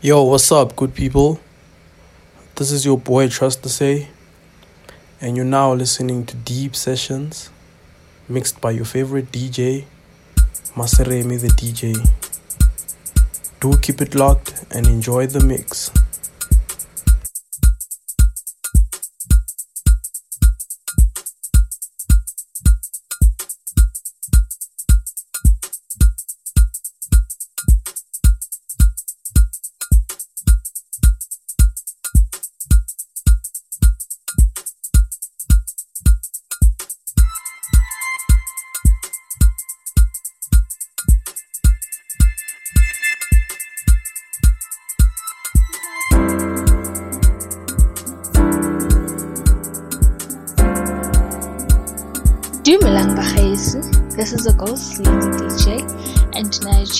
Yo, what's up, good people? This is your boy Trust to Say, and you're now listening to Deep Sessions, mixed by your favorite DJ, Maseremi the DJ. Do keep it locked and enjoy the mix.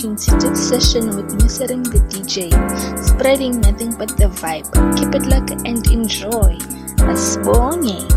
opportunity, session with Maseremi the DJ, spreading nothing but the vibe. Keep it locked and enjoy. Asbonye.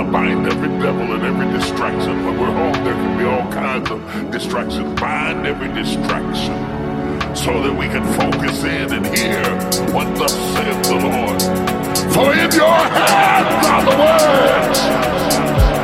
Now bind every devil and every distraction. When we're home, there can be all kinds of distractions. Bind every distraction so that we can focus in and hear what thus saith the Lord. For in your hands are the words.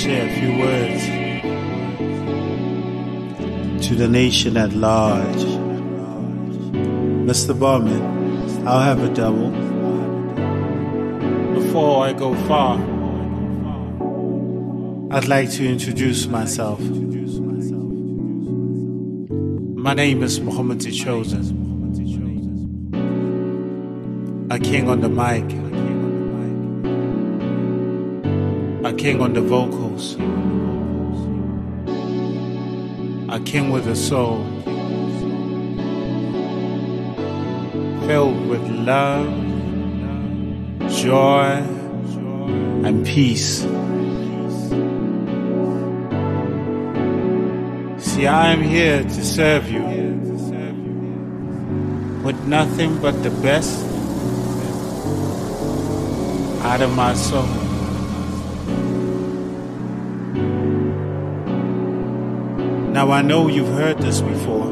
Share a few words to the nation at large. Mr. Barman, I'll have a double. Before I go far, I'd like to introduce myself. My name is Muhammad the Chosen, a king on the mic, king on the vocals, a king with a soul. filled with love, joy, and peace. See, I am here to serve you with nothing but the best out of my soul. Now I know you've heard this before.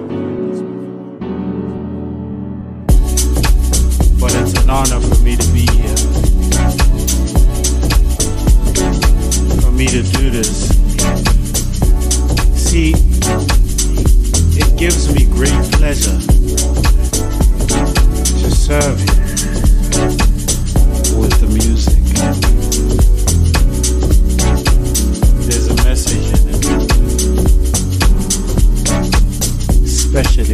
but it's an honor for me to be here. For me to do this. See, it gives me great pleasure to serve you it,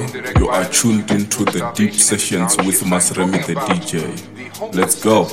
You are tuned into the deep sessions with Maseremi the DJ. Let's go.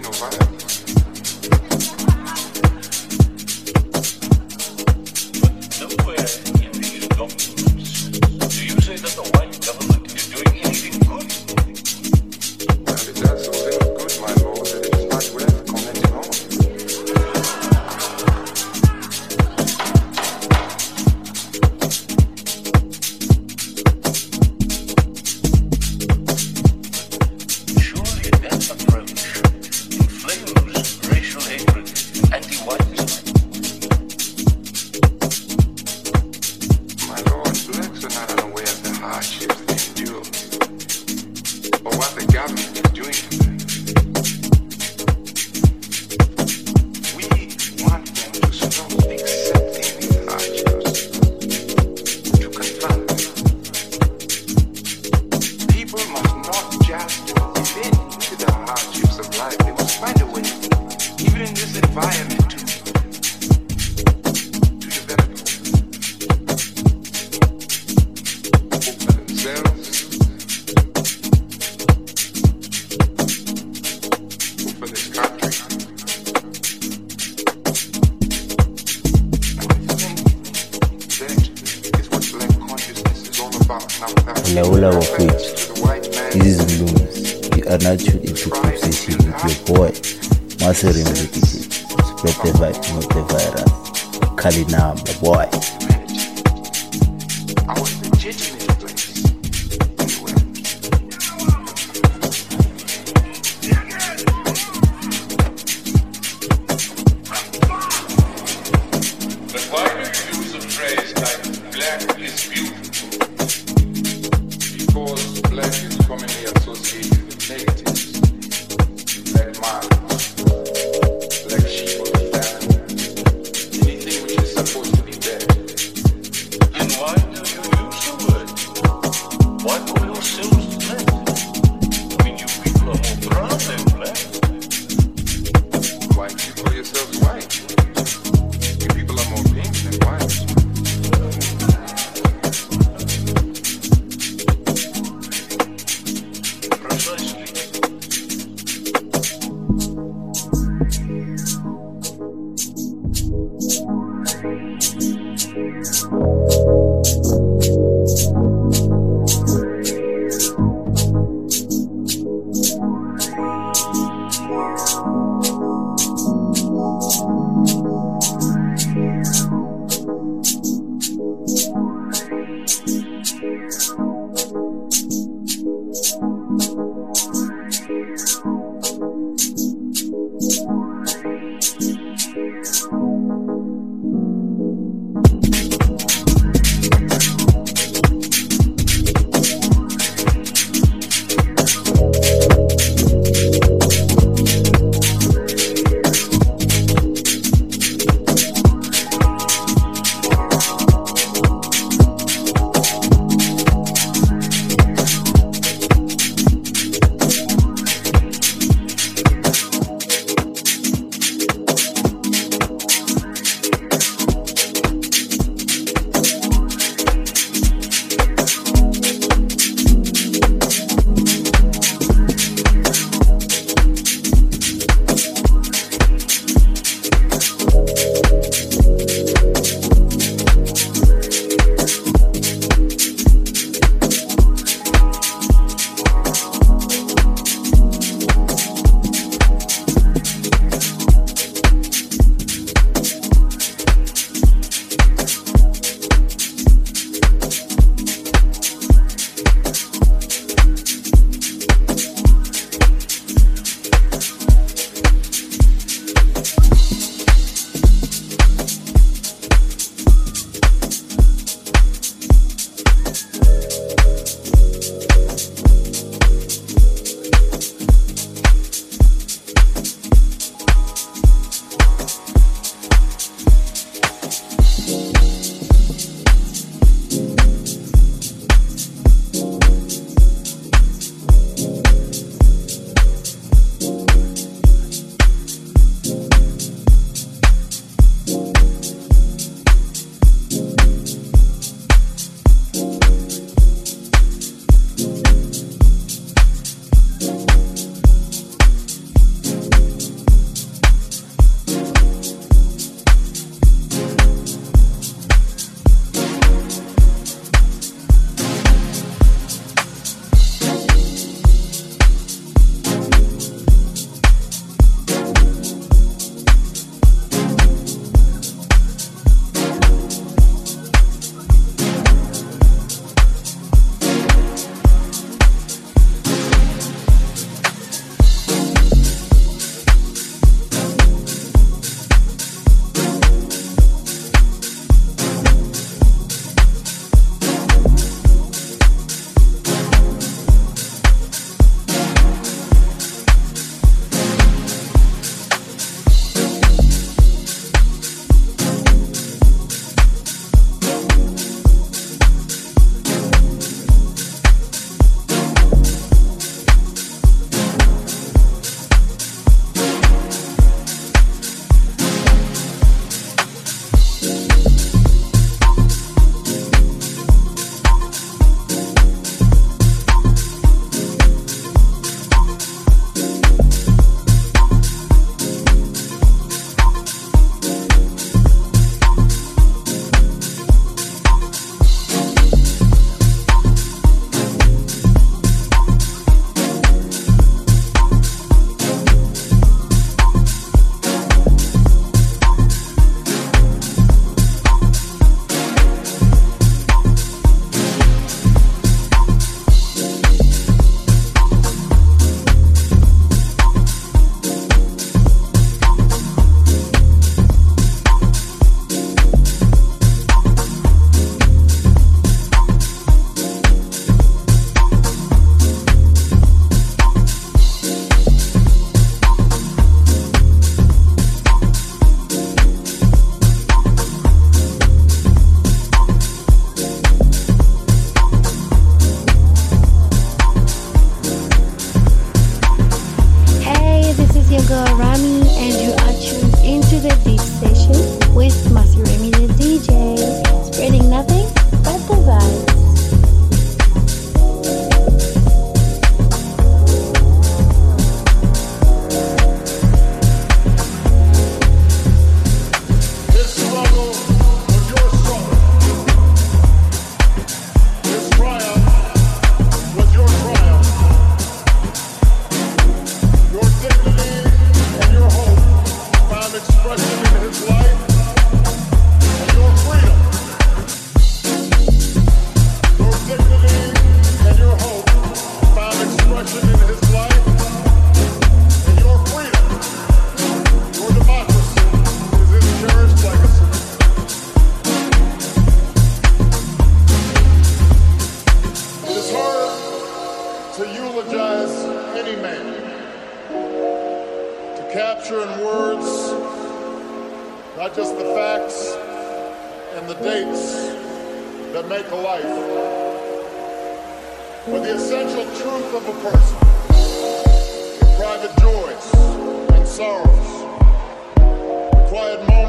Nowhere in the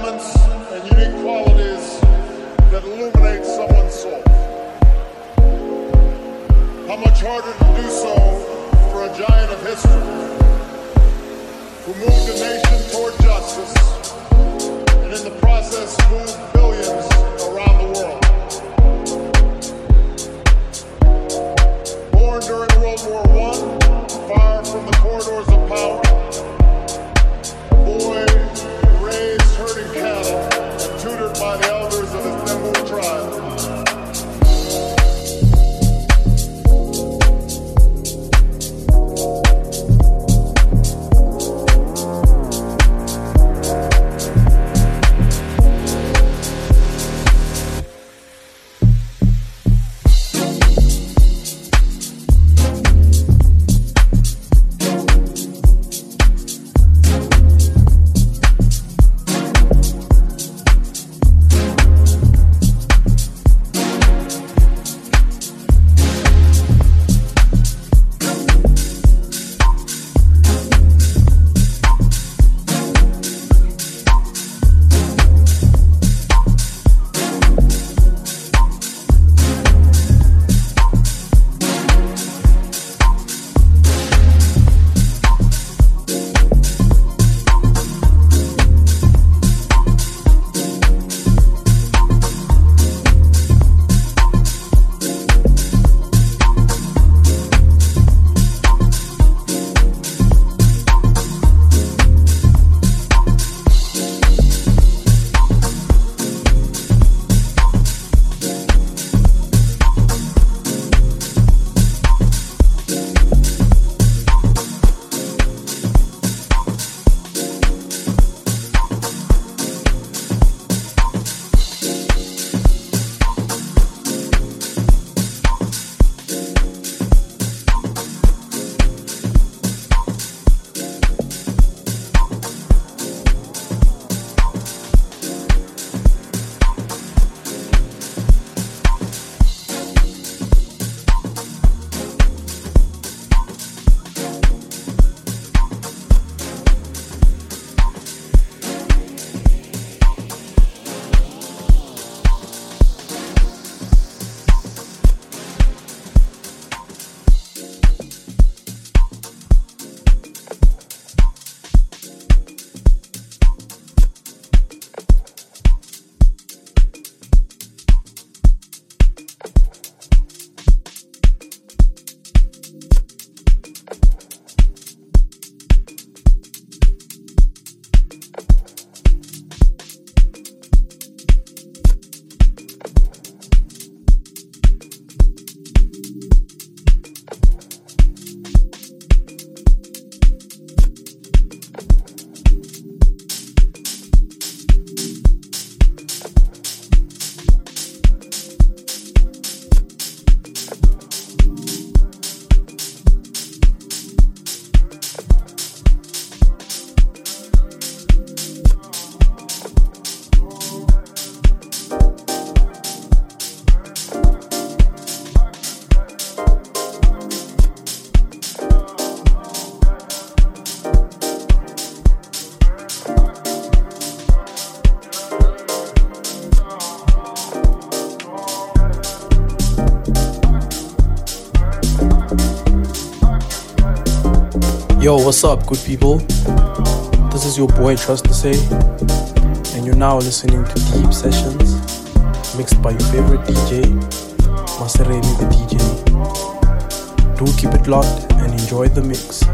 and unique qualities that illuminate someone's soul. How much harder to do so for a giant of history who moved a nation toward justice and in the process moved Yo, what's up, good people? This is your boy Trust to Say, and you're now listening to Deep Sessions, mixed by your favorite DJ, Maseremi the DJ. Do keep it locked and enjoy the mix.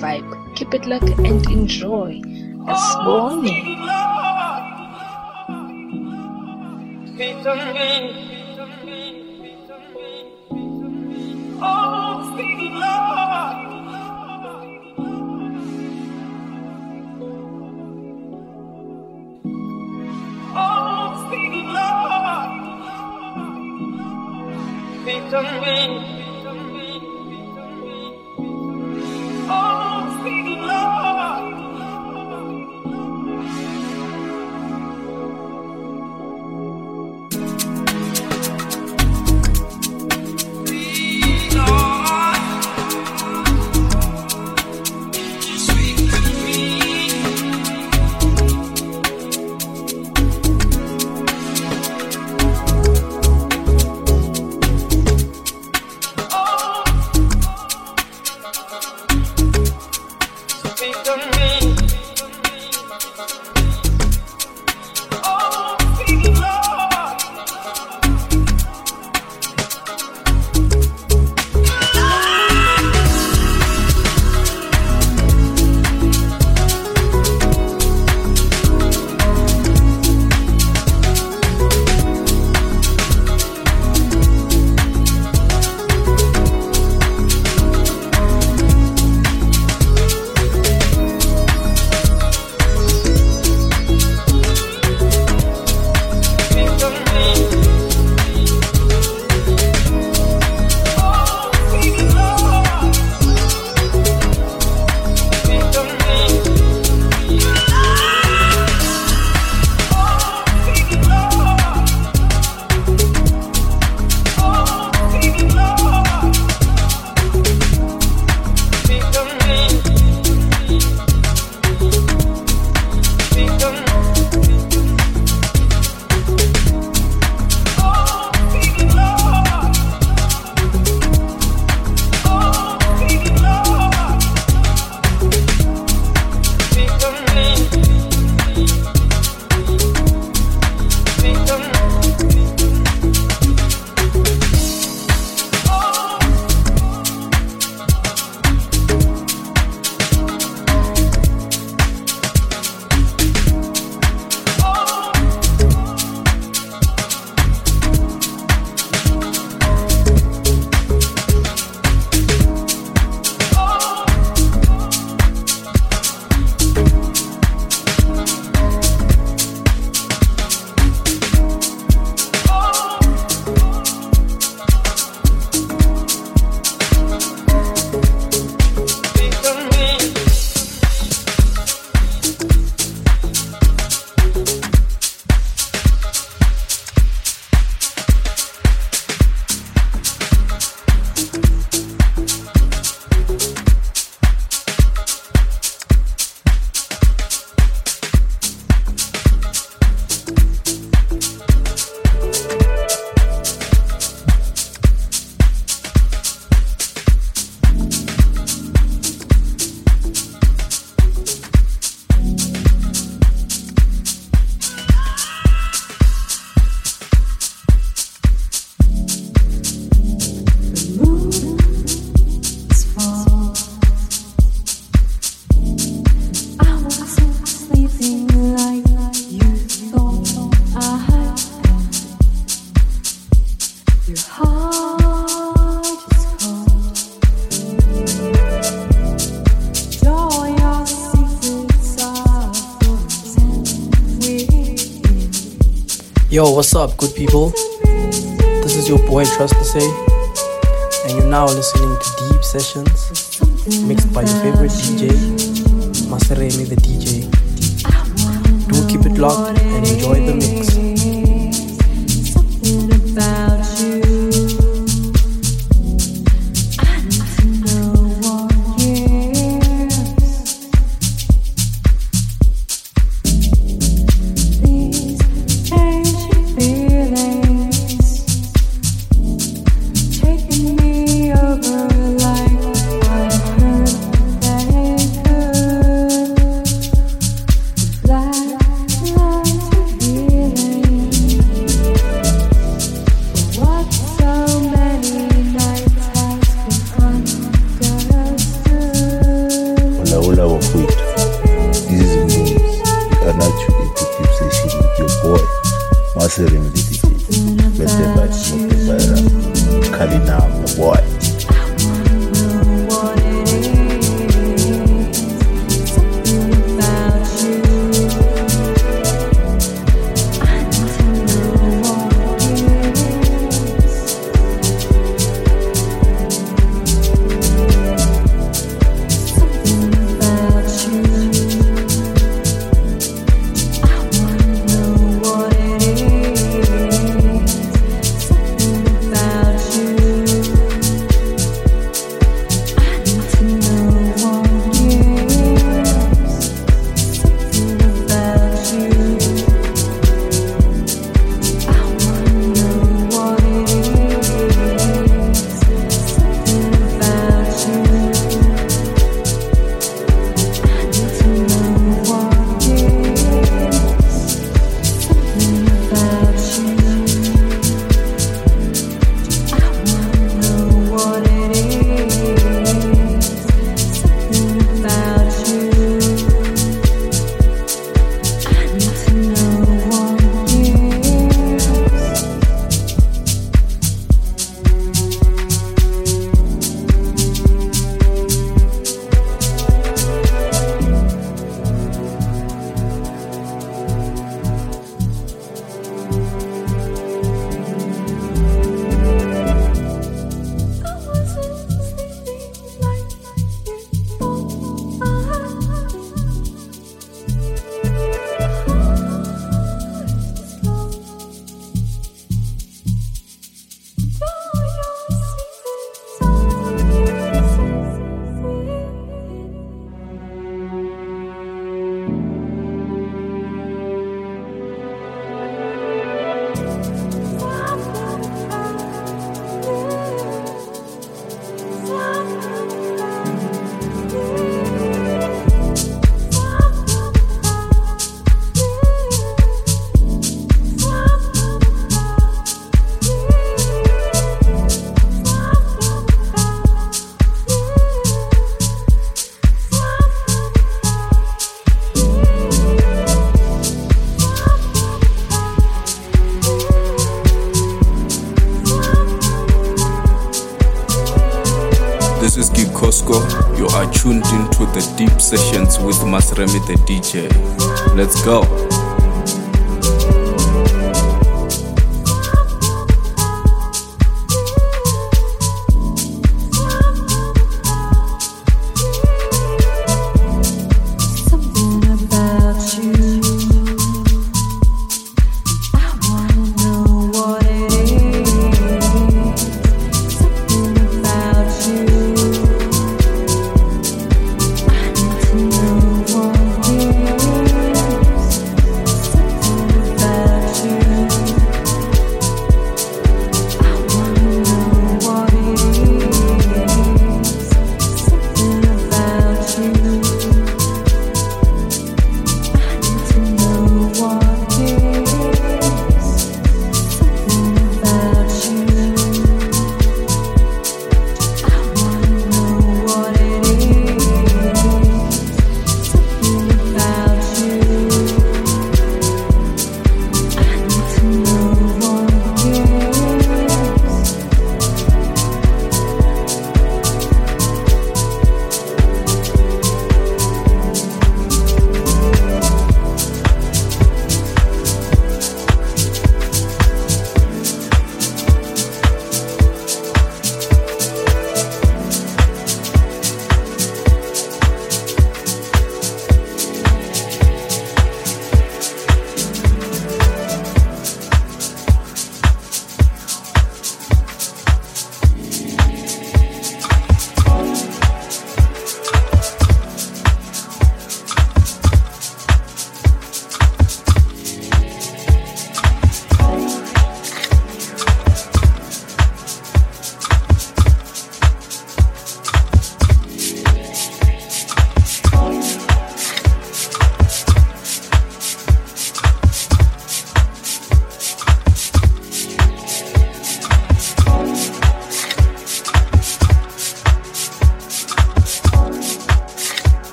Vibe. Keep it locked and enjoy. Asbone. Oh, Yo, what's up, good people? This is your boy Trust to Say, and you're now listening to Deep Sessions, mixed by your favorite DJ, Maseremi the DJ. Do keep it locked and enjoy the mix. Maseremi the DJ. Let's go.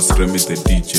Sessions with Maseremi the DJ.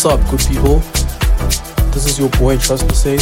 What's up, good people? This is your boy Trust Me Say,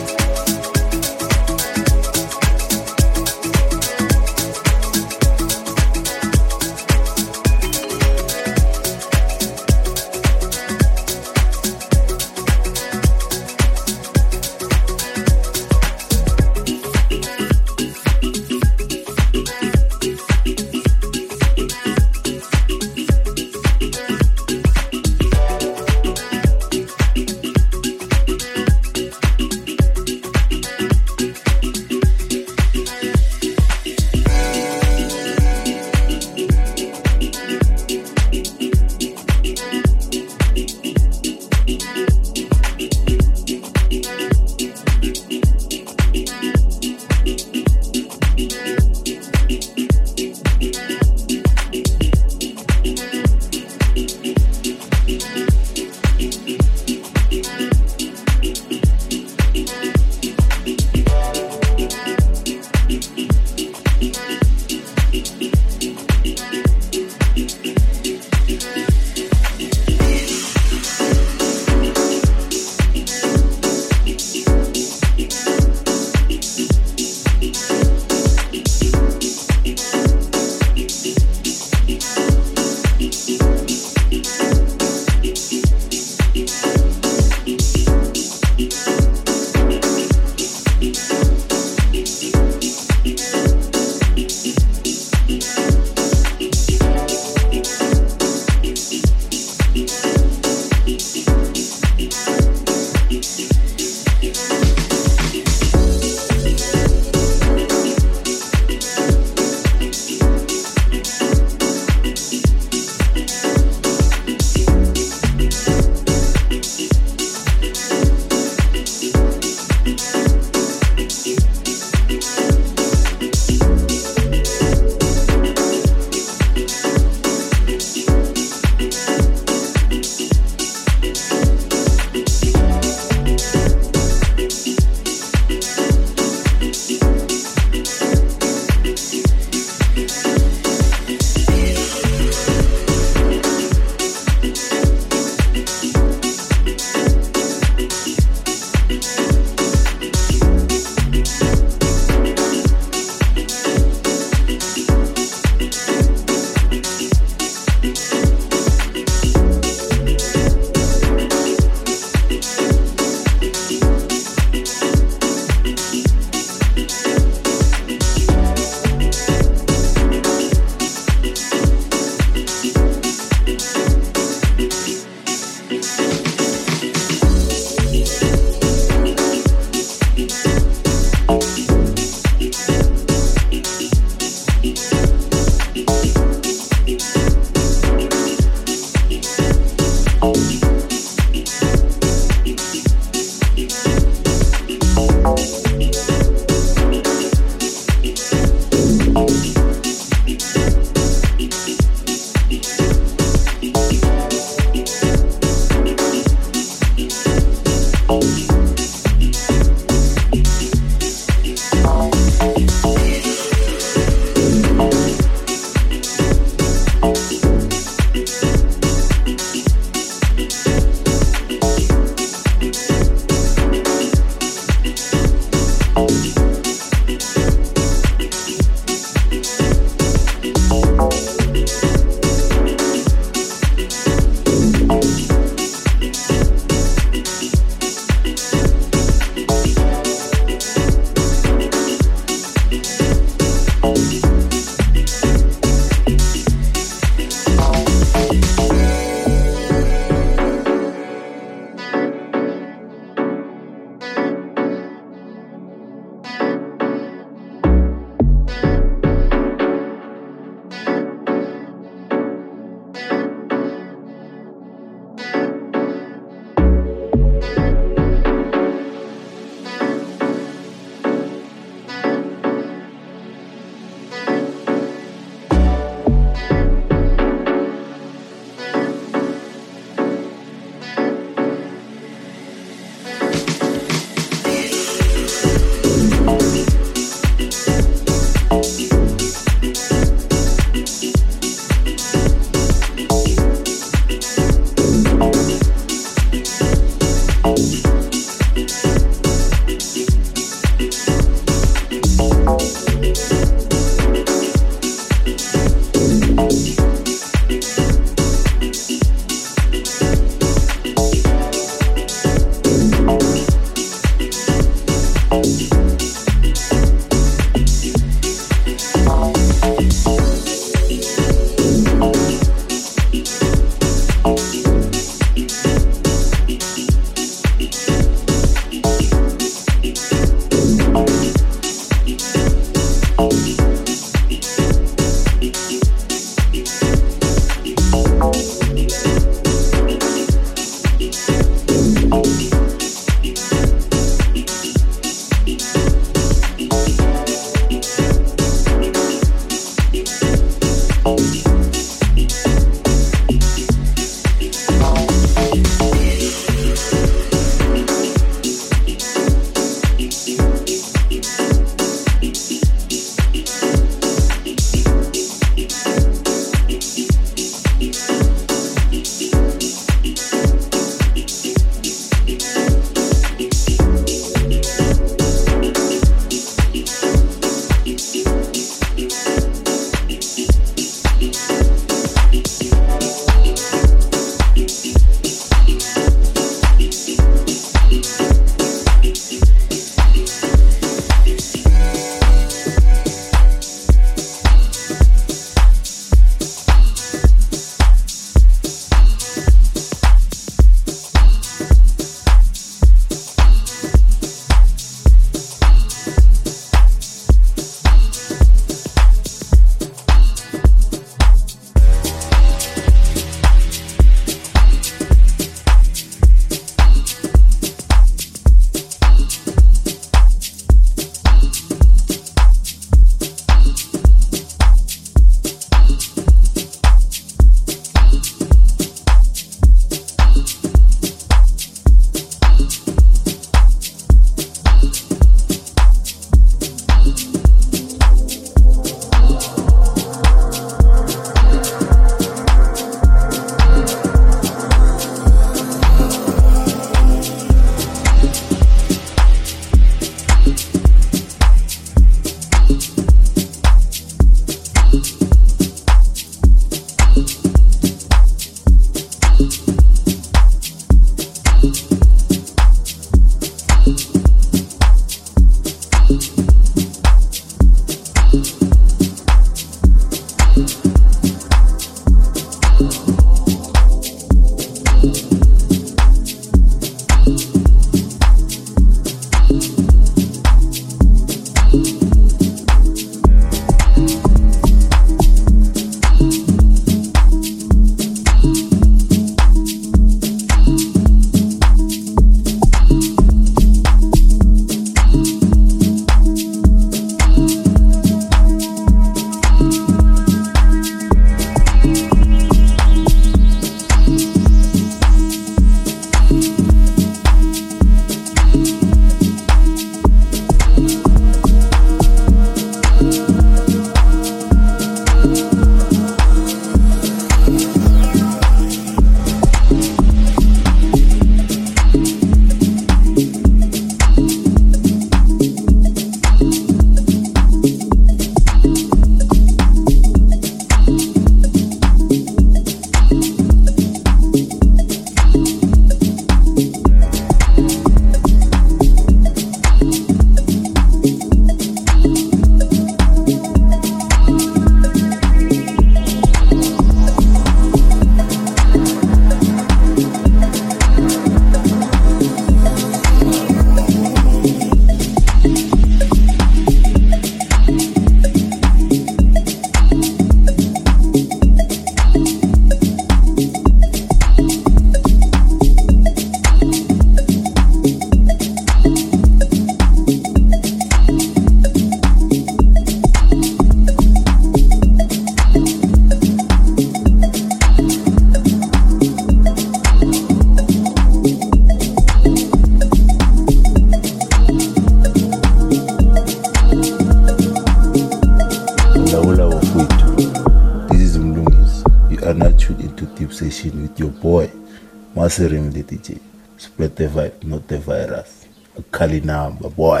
Maseremi the DJ. Spread the vibe, not the virus. A Kali number, boy.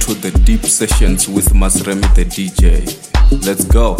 Into the deep sessions with Maseremi the DJ. Let's go.